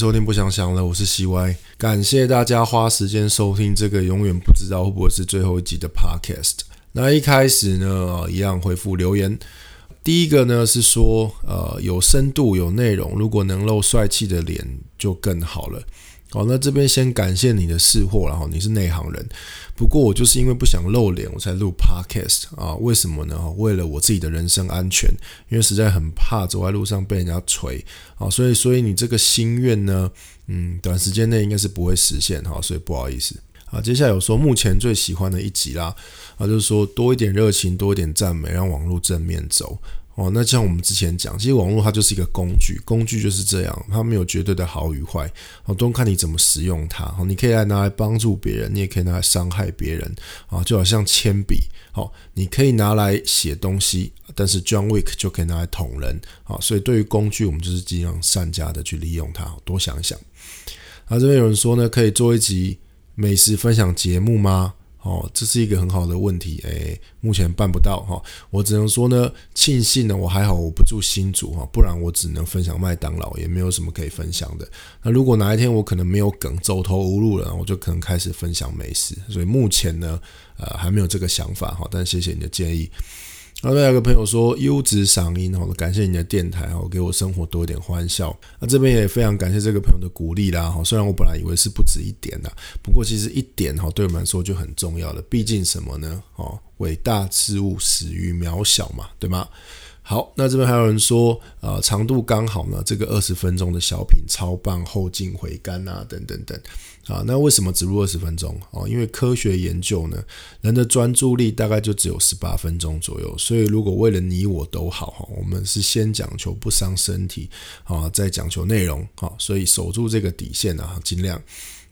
收听不想想了，我是西歪感谢大家花时间收听这个永远不知道会不会是最后一集的 Podcast。那一开始呢，一样回复留言。第一个呢是说，呃，有深度有内容，如果能露帅气的脸就更好了。好，那这边先感谢你的试货，然后你是内行人。不过我就是因为不想露脸，我才录 podcast 啊？为什么呢？为了我自己的人身安全，因为实在很怕走在路上被人家锤啊。所以，所以你这个心愿呢，嗯，短时间内应该是不会实现哈。所以不好意思啊。接下来有说目前最喜欢的一集啦，啊，就是说多一点热情，多一点赞美，让网络正面走。哦，那像我们之前讲，其实网络它就是一个工具，工具就是这样，它没有绝对的好与坏，哦，都看你怎么使用它。哦，你可以来拿来帮助别人，你也可以拿来伤害别人。啊，就好像铅笔，哦，你可以拿来写东西，但是 John Wick 就可以拿来捅人。啊，所以对于工具，我们就是尽量善加的去利用它。多想一想。啊，这边有人说呢，可以做一集美食分享节目吗？哦，这是一个很好的问题，诶，目前办不到哈。我只能说呢，庆幸呢，我还好，我不住新竹哈，不然我只能分享麦当劳，也没有什么可以分享的。那如果哪一天我可能没有梗，走投无路了，我就可能开始分享美食。所以目前呢，呃，还没有这个想法哈。但谢谢你的建议。那另外一个朋友说优质嗓音哦，感谢你的电台哦，给我生活多一点欢笑。那这边也非常感谢这个朋友的鼓励啦哈。虽然我本来以为是不止一点的，不过其实一点哈对我们来说就很重要了。毕竟什么呢？哦，伟大之物始于渺小嘛，对吗？好，那这边还有人说，呃，长度刚好呢，这个二十分钟的小品超棒，后劲回甘啊，等等等，啊，那为什么只录二十分钟？哦，因为科学研究呢，人的专注力大概就只有十八分钟左右，所以如果为了你我都好哈，我们是先讲求不伤身体啊，再讲求内容啊，所以守住这个底线啊，尽量。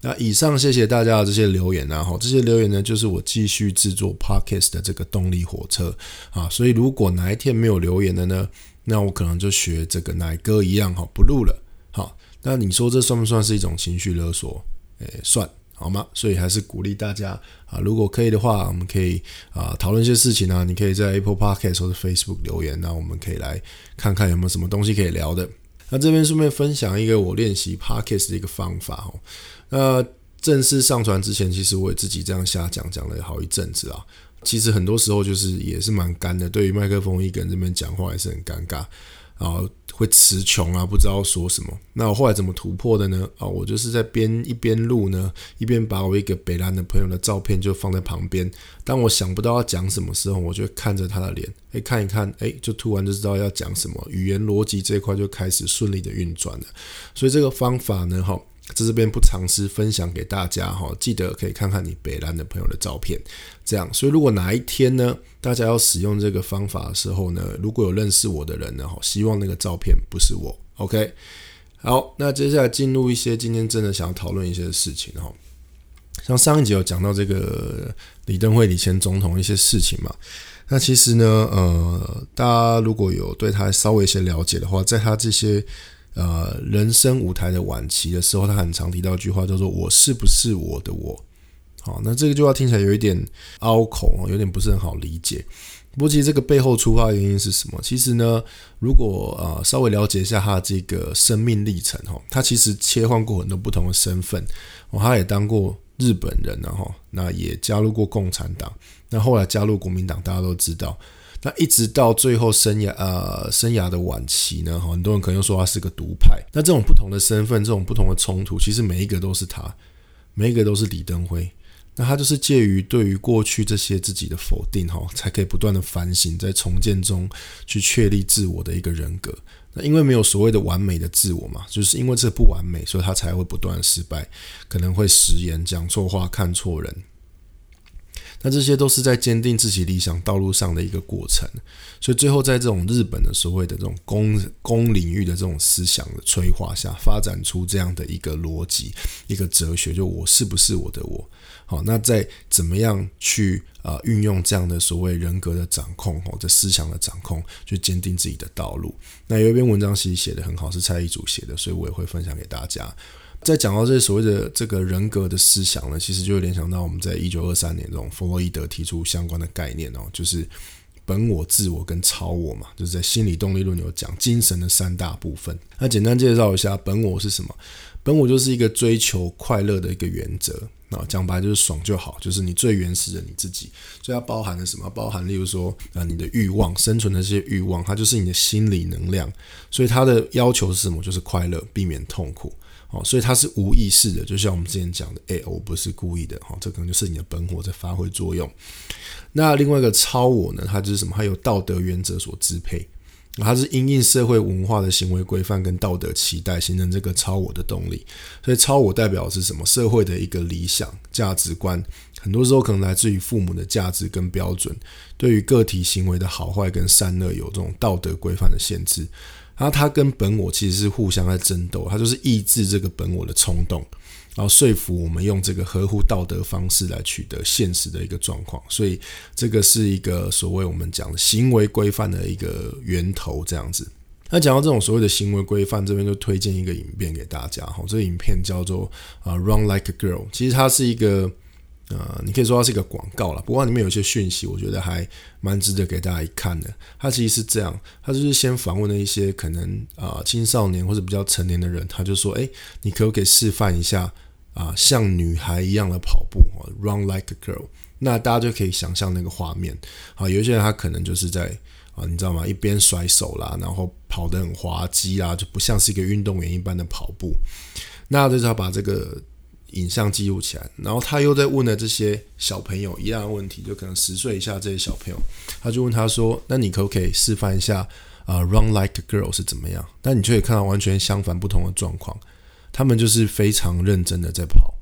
那以上谢谢大家的这些留言啊，哈，这些留言呢就是我继续制作 podcast 的这个动力火车啊，所以如果哪一天没有留言的呢，那我可能就学这个奶哥一样哈，不录了，好，那你说这算不算是一种情绪勒索？诶，算好吗？所以还是鼓励大家啊，如果可以的话，我们可以啊讨论一些事情啊，你可以在 Apple Podcast 或者 Facebook 留言，那我们可以来看看有没有什么东西可以聊的。那这边顺便分享一个我练习 podcast 的一个方法哦。那正式上传之前，其实我也自己这样瞎讲讲了好一阵子啊。其实很多时候就是也是蛮干的，对于麦克风一个人这边讲话也是很尴尬。然后会词穷啊，不知道说什么。那我后来怎么突破的呢？啊，我就是在边一边录呢，一边把我一个北兰的朋友的照片就放在旁边。当我想不到要讲什么时候，我就看着他的脸，哎，看一看，哎，就突然就知道要讲什么，语言逻辑这一块就开始顺利的运转了。所以这个方法呢，哈。在这边不尝试分享给大家哈，记得可以看看你北兰的朋友的照片，这样。所以如果哪一天呢，大家要使用这个方法的时候呢，如果有认识我的人呢，哈，希望那个照片不是我，OK。好，那接下来进入一些今天真的想要讨论一些事情哈，像上一集有讲到这个李登辉李前总统一些事情嘛，那其实呢，呃，大家如果有对他稍微一些了解的话，在他这些。呃，人生舞台的晚期的时候，他很常提到一句话，叫做“我是不是我的我”。好，那这个句话听起来有一点拗口，有点不是很好理解。不过，其实这个背后出发原因是什么？其实呢，如果呃稍微了解一下他这个生命历程，哈，他其实切换过很多不同的身份。哦，他也当过日本人，然后那也加入过共产党，那后来加入国民党，大家都知道。那一直到最后生涯呃生涯的晚期呢，很多人可能又说他是个独派。那这种不同的身份，这种不同的冲突，其实每一个都是他，每一个都是李登辉。那他就是介于对于过去这些自己的否定哈，才可以不断的反省，在重建中去确立自我的一个人格。那因为没有所谓的完美的自我嘛，就是因为这不完美，所以他才会不断失败，可能会食言、讲错话、看错人。那这些都是在坚定自己理想道路上的一个过程，所以最后在这种日本的所谓的这种公公领域的这种思想的催化下，发展出这样的一个逻辑、一个哲学，就我是不是我的我？好，那在怎么样去啊运用这样的所谓人格的掌控，或者思想的掌控，去坚定自己的道路？那有一篇文章其实写的很好，是蔡一祖写的，所以我也会分享给大家。在讲到这所谓的这个人格的思想呢，其实就联想到我们在一九二三年这种弗洛伊德提出相关的概念哦，就是本我、自我跟超我嘛，就是在心理动力论有讲精神的三大部分。那简单介绍一下，本我是什么？本我就是一个追求快乐的一个原则啊，讲白就是爽就好，就是你最原始的你自己。所以它包含了什么？包含例如说啊，你的欲望，生存的这些欲望，它就是你的心理能量。所以它的要求是什么？就是快乐，避免痛苦。哦，所以它是无意识的，就像我们之前讲的，哎，我不是故意的，哈，这可能就是你的本我在发挥作用。那另外一个超我呢？它就是什么？它有道德原则所支配，它是因应社会文化的行为规范跟道德期待，形成这个超我的动力。所以超我代表的是什么？社会的一个理想价值观，很多时候可能来自于父母的价值跟标准，对于个体行为的好坏跟善恶有这种道德规范的限制。然后他跟本我其实是互相在争斗，他就是抑制这个本我的冲动，然后说服我们用这个合乎道德方式来取得现实的一个状况，所以这个是一个所谓我们讲的行为规范的一个源头这样子。那讲到这种所谓的行为规范，这边就推荐一个影片给大家哈，这个影片叫做啊 Run Like a Girl，其实它是一个。呃，你可以说它是一个广告了，不过里面有一些讯息，我觉得还蛮值得给大家一看的。它其实是这样，它就是先访问了一些可能啊青少年或者比较成年的人，他就说：“哎，你可不可以示范一下啊，像女孩一样的跑步，run like a girl？” 那大家就可以想象那个画面啊，有一些人他可能就是在啊，你知道吗？一边甩手啦，然后跑得很滑稽啊，就不像是一个运动员一般的跑步。那就是要把这个。影像记录起来，然后他又在问了这些小朋友一样的问题，就可能十岁以下这些小朋友，他就问他说：“那你可不可以示范一下啊，run like a girl 是怎么样？”但你就可以看到完全相反不同的状况，他们就是非常认真的在跑，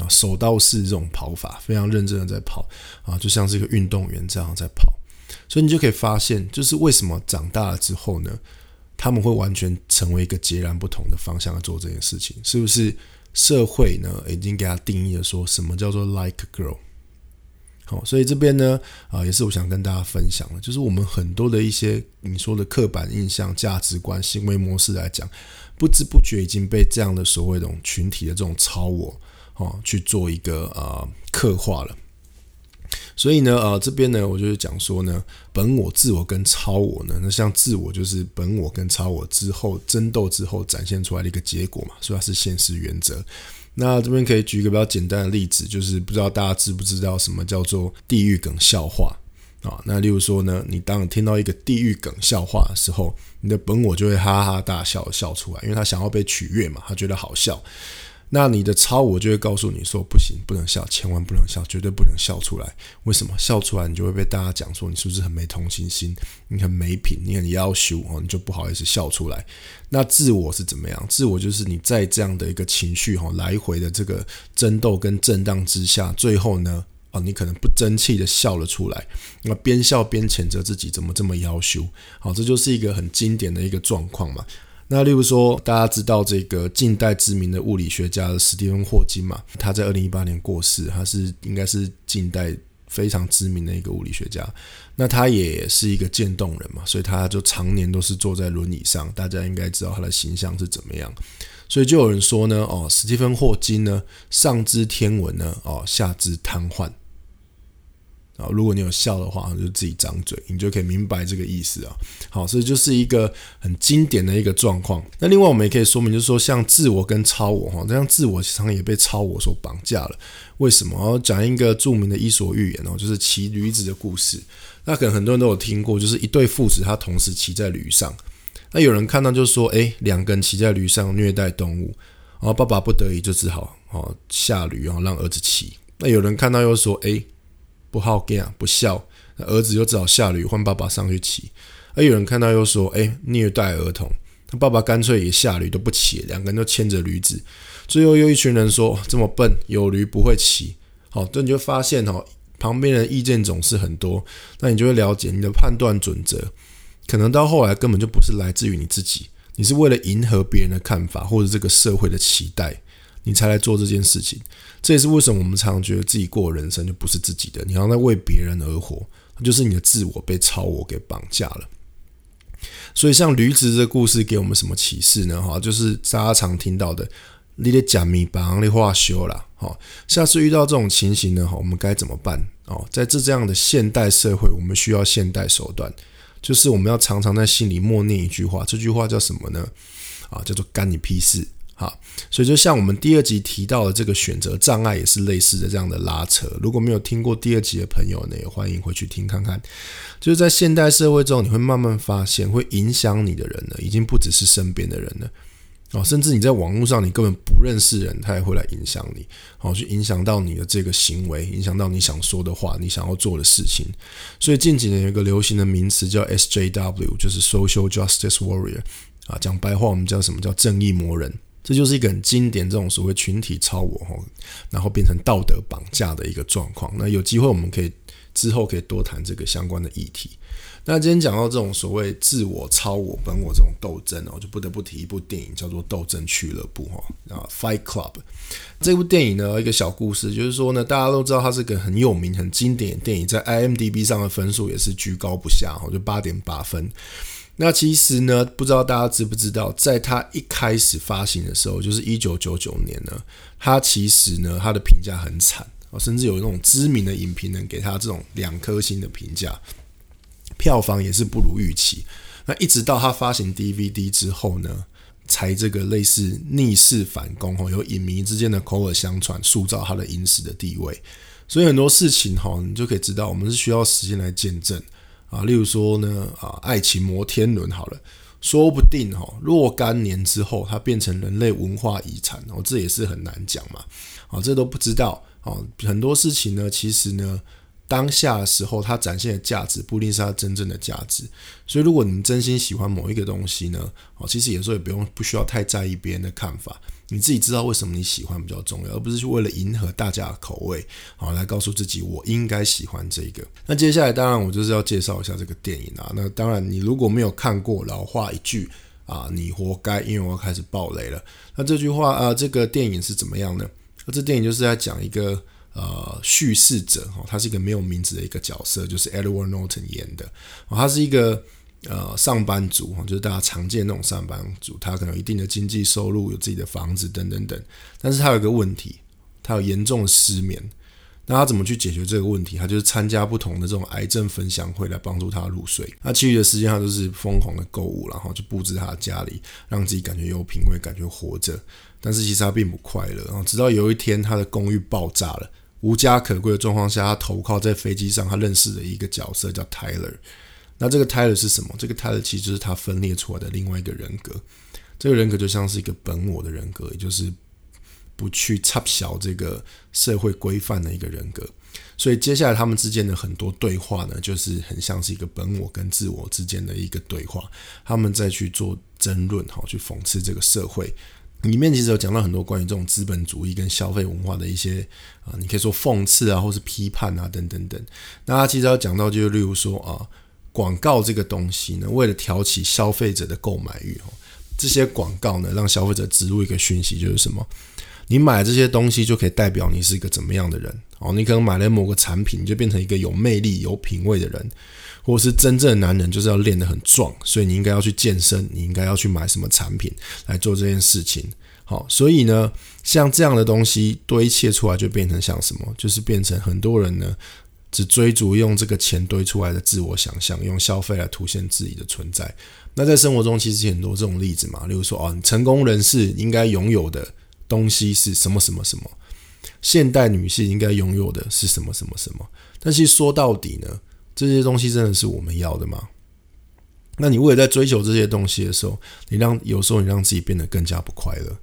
啊，手刀式这种跑法，非常认真的在跑啊，就像是一个运动员这样在跑，所以你就可以发现，就是为什么长大了之后呢，他们会完全成为一个截然不同的方向做这件事情，是不是？社会呢，已经给他定义了，说什么叫做 like girl。好，所以这边呢，啊，也是我想跟大家分享的，就是我们很多的一些你说的刻板印象、价值观、行为模式来讲，不知不觉已经被这样的所谓这种群体的这种超我，哦，去做一个呃刻画了。所以呢，呃，这边呢，我就是讲说呢，本我、自我跟超我呢，那像自我就是本我跟超我之后争斗之后展现出来的一个结果嘛，所以它是现实原则。那这边可以举一个比较简单的例子，就是不知道大家知不知道什么叫做地狱梗笑话啊？那例如说呢，你当听到一个地狱梗笑话的时候，你的本我就会哈哈大笑笑出来，因为他想要被取悦嘛，他觉得好笑。那你的超我就会告诉你说不行，不能笑，千万不能笑，绝对不能笑出来。为什么？笑出来你就会被大家讲说你是不是很没同情心，你很没品，你很要羞哦，你就不好意思笑出来。那自我是怎么样？自我就是你在这样的一个情绪哈来回的这个争斗跟震荡之下，最后呢啊，你可能不争气的笑了出来，那边笑边谴责自己怎么这么要羞。好，这就是一个很经典的一个状况嘛。那例如说，大家知道这个近代知名的物理学家史蒂芬霍金嘛？他在二零一八年过世，他是应该是近代非常知名的一个物理学家。那他也是一个渐冻人嘛，所以他就常年都是坐在轮椅上。大家应该知道他的形象是怎么样。所以就有人说呢，哦，史蒂芬霍金呢，上知天文呢，哦，下知瘫痪。啊，如果你有笑的话，就自己张嘴，你就可以明白这个意思啊。好，这就是一个很经典的一个状况。那另外我们也可以说明，就是说像自我跟超我哈，这样自我常常也被超我所绑架了。为什么？讲一个著名的伊索寓言哦，就是骑驴子的故事。那可能很多人都有听过，就是一对父子他同时骑在驴上。那有人看到就说，哎，两个人骑在驴上虐待动物，然后爸爸不得已就只好哦下驴，然后让儿子骑。那有人看到又说，哎。不好干，不孝，那儿子就只好下驴换爸爸上去骑。而有人看到又说：“哎，虐待儿童。”他爸爸干脆也下驴都不骑，两个人都牵着驴子。最后又一群人说：“这么笨，有驴不会骑。”好，这你就发现哦，旁边的意见总是很多。那你就会了解你的判断准则，可能到后来根本就不是来自于你自己，你是为了迎合别人的看法或者这个社会的期待。你才来做这件事情，这也是为什么我们常常觉得自己过的人生就不是自己的，你好像在为别人而活，就是你的自我被超我给绑架了。所以，像驴子这故事给我们什么启示呢？哈，就是大家常听到的，你得讲米把你话修了。哈，下次遇到这种情形呢，哈我们该怎么办？哦，在这这样的现代社会，我们需要现代手段，就是我们要常常在心里默念一句话，这句话叫什么呢？啊，叫做干你屁事！好，所以就像我们第二集提到的这个选择障碍，也是类似的这样的拉扯。如果没有听过第二集的朋友呢，也欢迎回去听看看。就是在现代社会中，你会慢慢发现，会影响你的人呢，已经不只是身边的人了。哦，甚至你在网络上，你根本不认识人，他也会来影响你，好，去影响到你的这个行为，影响到你想说的话，你想要做的事情。所以近几年有一个流行的名词叫 SJW，就是 Social Justice Warrior。啊，讲白话，我们叫什么叫正义魔人？这就是一个很经典这种所谓群体超我哈，然后变成道德绑架的一个状况。那有机会我们可以之后可以多谈这个相关的议题。那今天讲到这种所谓自我、超我、本我这种斗争哦，就不得不提一部电影叫做《斗争俱乐部》哈啊，《Fight Club》这部电影呢，一个小故事，就是说呢，大家都知道它是个很有名、很经典的电影，在 IMDB 上的分数也是居高不下哈，就八点八分。那其实呢，不知道大家知不知道，在它一开始发行的时候，就是一九九九年呢，它其实呢，它的评价很惨，甚至有那种知名的影评人给它这种两颗星的评价，票房也是不如预期。那一直到它发行 DVD 之后呢，才这个类似逆势反攻哈，有影迷之间的口耳相传，塑造它的影史的地位。所以很多事情哈，你就可以知道，我们是需要时间来见证。啊，例如说呢，啊，爱情摩天轮好了，说不定哈，若干年之后它变成人类文化遗产哦，这也是很难讲嘛，啊，这都不知道哦，很多事情呢，其实呢。当下的时候，它展现的价值不一定是它真正的价值。所以，如果你真心喜欢某一个东西呢，哦，其实有时候也不用不需要太在意别人的看法，你自己知道为什么你喜欢比较重要，而不是去为了迎合大家的口味，好来告诉自己我应该喜欢这个。那接下来，当然我就是要介绍一下这个电影啊。那当然，你如果没有看过，老话一句啊，你活该，因为我要开始爆雷了。那这句话啊，这个电影是怎么样呢？那这电影就是在讲一个。呃，叙事者哈，他是一个没有名字的一个角色，就是 Edward Norton 演的。哦，他是一个呃上班族哈，就是大家常见那种上班族，他可能有一定的经济收入，有自己的房子等等等。但是他有一个问题，他有严重的失眠。那他怎么去解决这个问题？他就是参加不同的这种癌症分享会来帮助他入睡。那其余的时间他都是疯狂的购物，然后就布置他的家里，让自己感觉有品味，感觉活着。但是其实他并不快乐。然后直到有一天，他的公寓爆炸了。无家可归的状况下，他投靠在飞机上，他认识的一个角色叫 Tyler。那这个 Tyler 是什么？这个 Tyler 其实就是他分裂出来的另外一个人格。这个人格就像是一个本我的人格，也就是不去插小这个社会规范的一个人格。所以接下来他们之间的很多对话呢，就是很像是一个本我跟自我之间的一个对话。他们再去做争论，好去讽刺这个社会。里面其实有讲到很多关于这种资本主义跟消费文化的一些啊，你可以说讽刺啊，或是批判啊，等等等。那他其实要讲到，就是例如说啊，广告这个东西呢，为了挑起消费者的购买欲哦，这些广告呢，让消费者植入一个讯息，就是什么，你买这些东西就可以代表你是一个怎么样的人哦，你可能买了某个产品，你就变成一个有魅力、有品味的人。或是真正的男人就是要练得很壮，所以你应该要去健身，你应该要去买什么产品来做这件事情。好，所以呢，像这样的东西堆砌出来，就变成像什么？就是变成很多人呢，只追逐用这个钱堆出来的自我想象，用消费来凸显自己的存在。那在生活中其实很多这种例子嘛，例如说哦，成功人士应该拥有的东西是什么什么什么？现代女性应该拥有的是什么什么什么？但是说到底呢？这些东西真的是我们要的吗？那你为了在追求这些东西的时候，你让有时候你让自己变得更加不快乐。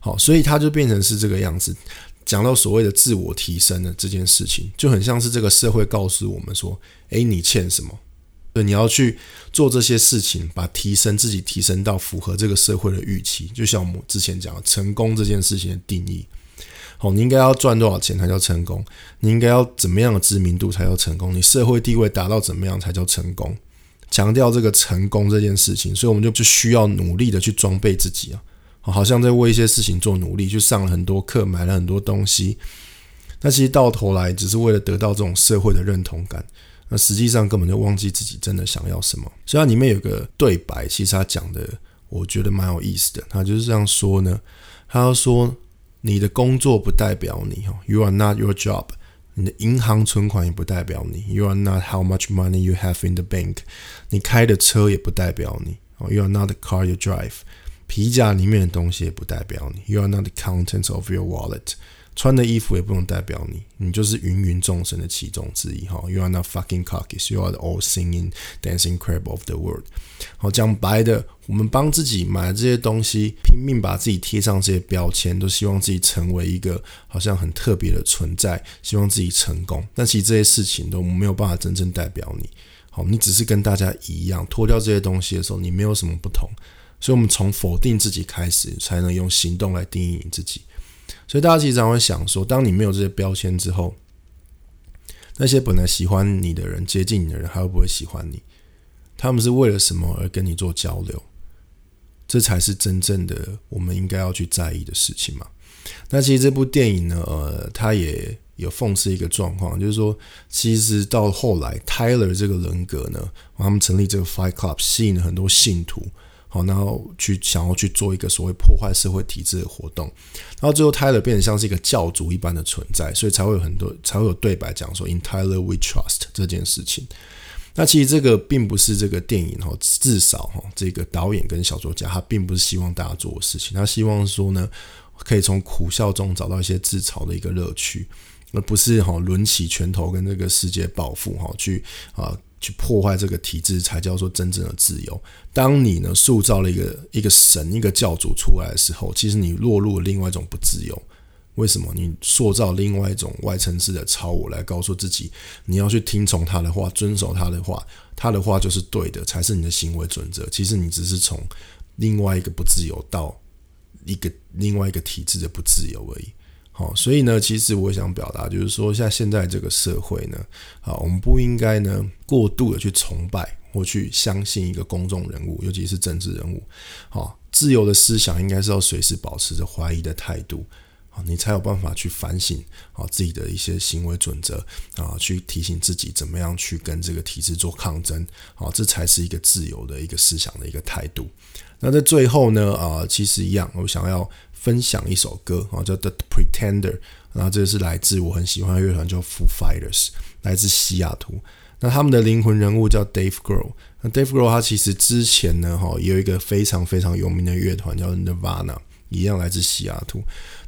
好，所以它就变成是这个样子。讲到所谓的自我提升的这件事情，就很像是这个社会告诉我们说：“诶，你欠什么？对，你要去做这些事情，把提升自己提升到符合这个社会的预期。”就像我们之前讲的成功这件事情的定义。好，你应该要赚多少钱才叫成功？你应该要怎么样的知名度才叫成功？你社会地位达到怎么样才叫成功？强调这个成功这件事情，所以我们就就需要努力的去装备自己啊，好像在为一些事情做努力，去上了很多课，买了很多东西。那其实到头来只是为了得到这种社会的认同感，那实际上根本就忘记自己真的想要什么。虽然里面有个对白，其实他讲的我觉得蛮有意思的，他就是这样说呢。他说你的工作不代表你哦，You are not your job。你的银行存款也不代表你，You are not how much money you have in the bank。你开的车也不代表你哦，You are not the car you drive。皮夹里面的东西也不代表你，You are not the contents of your wallet。穿的衣服也不能代表你，你就是芸芸众生的其中之一哈。You are not fucking cockies, you are the all singing, dancing crab of the world。好，讲白的，我们帮自己买这些东西，拼命把自己贴上这些标签，都希望自己成为一个好像很特别的存在，希望自己成功。但其实这些事情都没有办法真正代表你。好，你只是跟大家一样，脱掉这些东西的时候，你没有什么不同。所以，我们从否定自己开始，才能用行动来定义你自己。所以大家其实常会想说，当你没有这些标签之后，那些本来喜欢你的人、接近你的人，还会不会喜欢你？他们是为了什么而跟你做交流？这才是真正的我们应该要去在意的事情嘛。那其实这部电影呢，呃，它也有讽刺一个状况，就是说，其实到后来，Tyler 这个人格呢，他们成立这个 Fight Club，吸引了很多信徒。好，然后去想要去做一个所谓破坏社会体制的活动，然后最后 Tyler 变得像是一个教主一般的存在，所以才会有很多才会有对白讲说 “In Tyler we trust” 这件事情。那其实这个并不是这个电影哈，至少哈，这个导演跟小说家他并不是希望大家做的事情，他希望说呢，可以从苦笑中找到一些自嘲的一个乐趣，而不是哈抡起拳头跟这个世界报复哈去啊。去破坏这个体制，才叫做真正的自由。当你呢塑造了一个一个神、一个教主出来的时候，其实你落入了另外一种不自由。为什么？你塑造另外一种外层次的超我，来告诉自己你要去听从他的话，遵守他的话，他的话就是对的，才是你的行为准则。其实你只是从另外一个不自由到一个另外一个体制的不自由而已。好，所以呢，其实我想表达就是说，像现在这个社会呢，啊，我们不应该呢过度的去崇拜或去相信一个公众人物，尤其是政治人物。好，自由的思想应该是要随时保持着怀疑的态度，啊，你才有办法去反省啊自己的一些行为准则啊，去提醒自己怎么样去跟这个体制做抗争。好，这才是一个自由的一个思想的一个态度。那在最后呢，啊，其实一样，我想要。分享一首歌啊，叫《The Pretender》，然后这个是来自我很喜欢的乐团叫 Foo Fighters，来自西雅图。那他们的灵魂人物叫 Dave Grohl。那 Dave Grohl 他其实之前呢，哈，有一个非常非常有名的乐团叫 Nirvana，一样来自西雅图。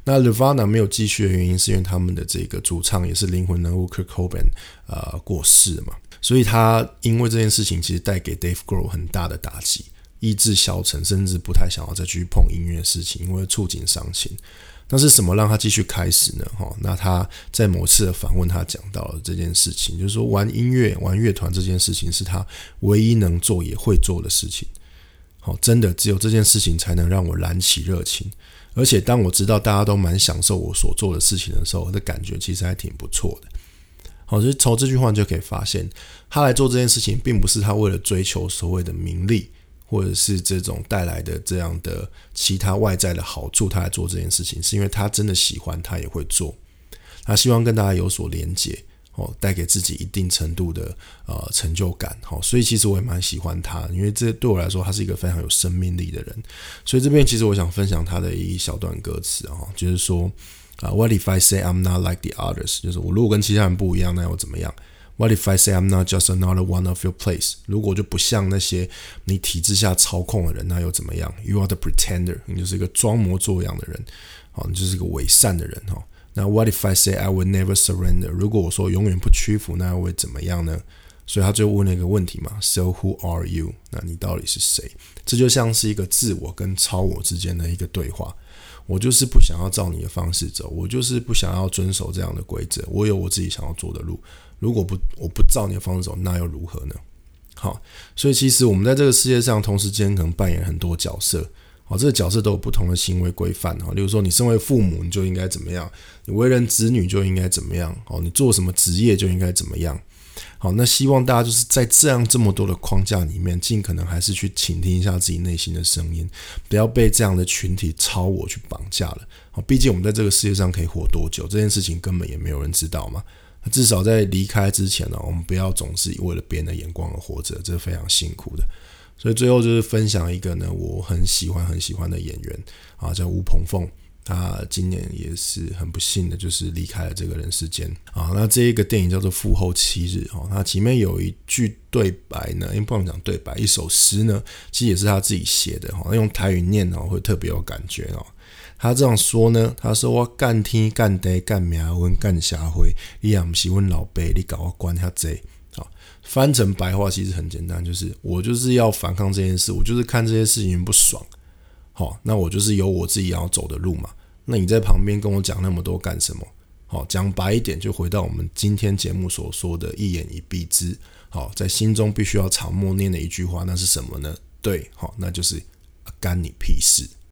那 Nirvana 没有继续的原因，是因为他们的这个主唱也是灵魂人物 Kurt Cobain 呃过世嘛，所以他因为这件事情，其实带给 Dave Grohl 很大的打击。意志消沉，甚至不太想要再去碰音乐的事情，因为触景伤情。那是什么让他继续开始呢？哈，那他在某次的访问，他讲到了这件事情，就是说玩音乐、玩乐团这件事情是他唯一能做也会做的事情。好，真的只有这件事情才能让我燃起热情。而且当我知道大家都蛮享受我所做的事情的时候，我的感觉其实还挺不错的。好，就从这句话就可以发现，他来做这件事情，并不是他为了追求所谓的名利。或者是这种带来的这样的其他外在的好处，他来做这件事情，是因为他真的喜欢，他也会做。他希望跟大家有所连接，哦，带给自己一定程度的呃成就感，好，所以其实我也蛮喜欢他，因为这对我来说，他是一个非常有生命力的人。所以这边其实我想分享他的一小段歌词啊，就是说啊，What if I say I'm not like the others？就是我如果跟其他人不一样，那又怎么样？What if I say I'm not just another one of your place？如果就不像那些你体制下操控的人，那又怎么样？You are the pretender，你就是一个装模作样的人，好，你就是一个伪善的人哈。那 What if I say I will never surrender？如果我说永远不屈服，那又会怎么样呢？所以他就问了一个问题嘛：So who are you？那你到底是谁？这就像是一个自我跟超我之间的一个对话。我就是不想要照你的方式走，我就是不想要遵守这样的规则。我有我自己想要做的路。如果不我不照你的方式走，那又如何呢？好，所以其实我们在这个世界上，同时间可能扮演很多角色。好，这个角色都有不同的行为规范。哈，例如说，你身为父母，你就应该怎么样；你为人子女就应该怎么样。哦，你做什么职业就应该怎么样。好，那希望大家就是在这样这么多的框架里面，尽可能还是去倾听一下自己内心的声音，不要被这样的群体超我去绑架了。好，毕竟我们在这个世界上可以活多久，这件事情根本也没有人知道嘛。至少在离开之前呢，我们不要总是为了别人的眼光而活着，这是非常辛苦的。所以最后就是分享一个呢，我很喜欢很喜欢的演员啊，叫吴鹏凤。他今年也是很不幸的，就是离开了这个人世间啊。那这一个电影叫做《父后七日》哦，它前面有一句对白呢，因为不能讲对白，一首诗呢，其实也是他自己写的哈，用台语念哦，会特别有感觉哦。他这样说呢，他说：“我干天干地干命运干社会，你也不是阮老爸，你搞我管遐济。”好，翻成白话其实很简单，就是我就是要反抗这件事，我就是看这些事情不爽。好，那我就是有我自己要走的路嘛。那你在旁边跟我讲那么多干什么？好，讲白一点，就回到我们今天节目所说的一言以蔽之。好，在心中必须要常默念的一句话，那是什么呢？对，好，那就是干你屁事。